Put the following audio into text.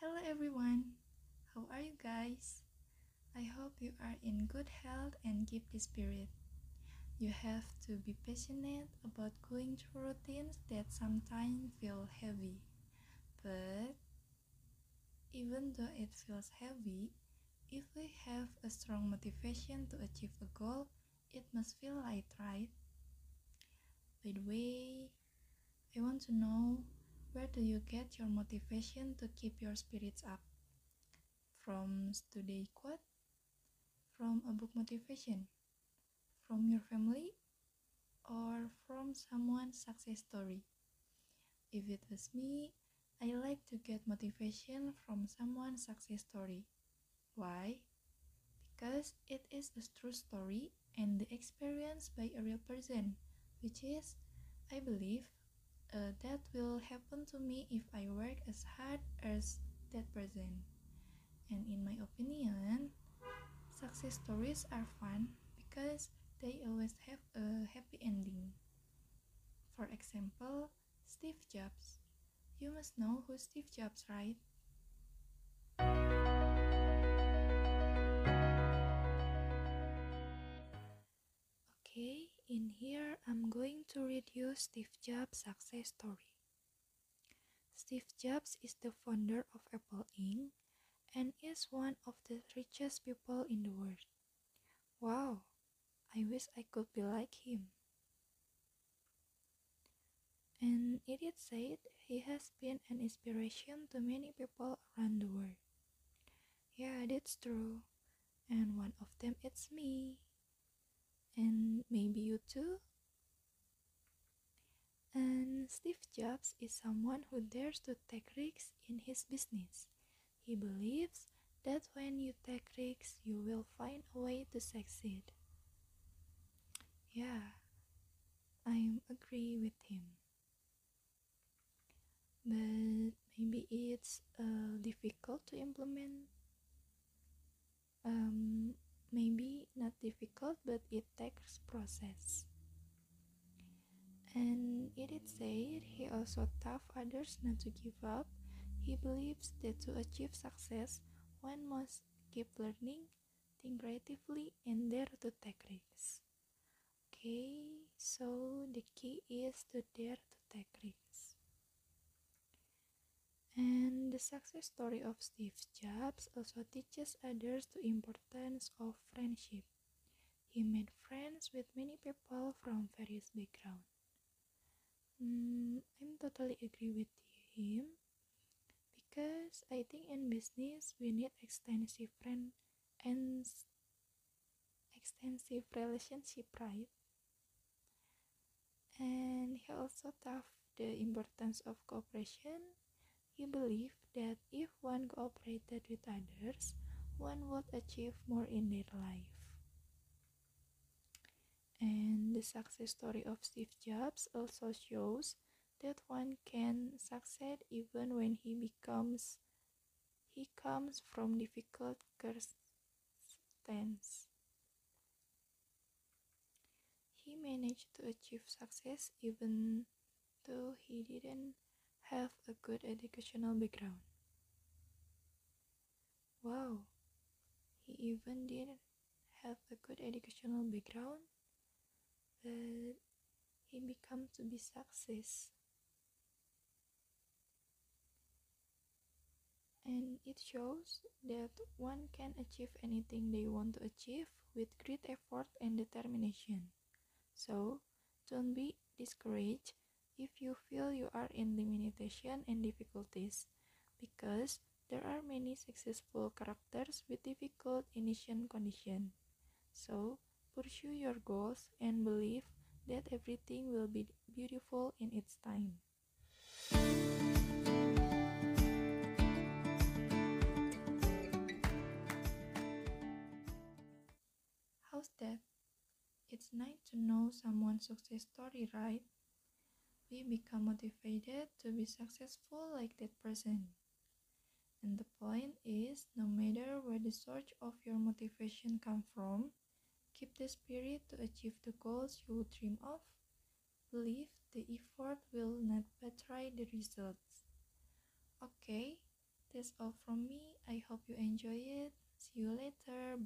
Hello everyone, how are you guys? I hope you are in good health and keep the spirit. You have to be passionate about going through routines that sometimes feel heavy. But even though it feels heavy, if we have a strong motivation to achieve a goal, it must feel light, right? By the way, I want to know where do you get your motivation to keep your spirits up? From today quote? From a book motivation? From your family? Or from someone's success story? If it was me, I like to get motivation from someone's success story. Why? Because it is a true story and the experience by a real person, which is, I believe, uh, that will happen to me if I work as hard as that person. And in my opinion, success stories are fun because they always have a happy ending. For example, Steve Jobs. You must know who Steve Jobs, right? You Steve Jobs' success story. Steve Jobs is the founder of Apple Inc. and is one of the richest people in the world. Wow, I wish I could be like him. And it is said he has been an inspiration to many people around the world. Yeah, that's true. And one of them is me and maybe you too. Steve Jobs is someone who dares to take risks in his business. He believes that when you take risks, you will find a way to succeed. Yeah, I agree with him. But maybe it's uh, difficult to implement um, maybe not difficult but it takes process said he also taught others not to give up he believes that to achieve success one must keep learning think creatively and dare to take risks okay so the key is to dare to take risks and the success story of Steve Jobs also teaches others the importance of friendship. He made friends with many people from various backgrounds. Mm, I'm totally agree with him because I think in business we need extensive friend and extensive relationship, right? And he also taught the importance of cooperation he believed that if one cooperated with others, one would achieve more in their life. And the success story of Steve Jobs also shows that one can succeed even when he becomes he comes from difficult circumstances. He managed to achieve success even though he didn't have a good educational background. Wow, he even didn't have a good educational background, became to be success. And it shows that one can achieve anything they want to achieve with great effort and determination. So, don't be discouraged if you feel you are in limitation and difficulties, because there are many successful characters with difficult initial condition. So, pursue your goals and believe that everything will be beautiful in its time. How's that? It's nice to know someone's success story, right? we become motivated to be successful like that person. And the point is, no matter where the source of your motivation comes from, keep the spirit to achieve the goals you dream of. Believe the effort will not betray the results. Okay, that's all from me. I hope you enjoy it. See you later.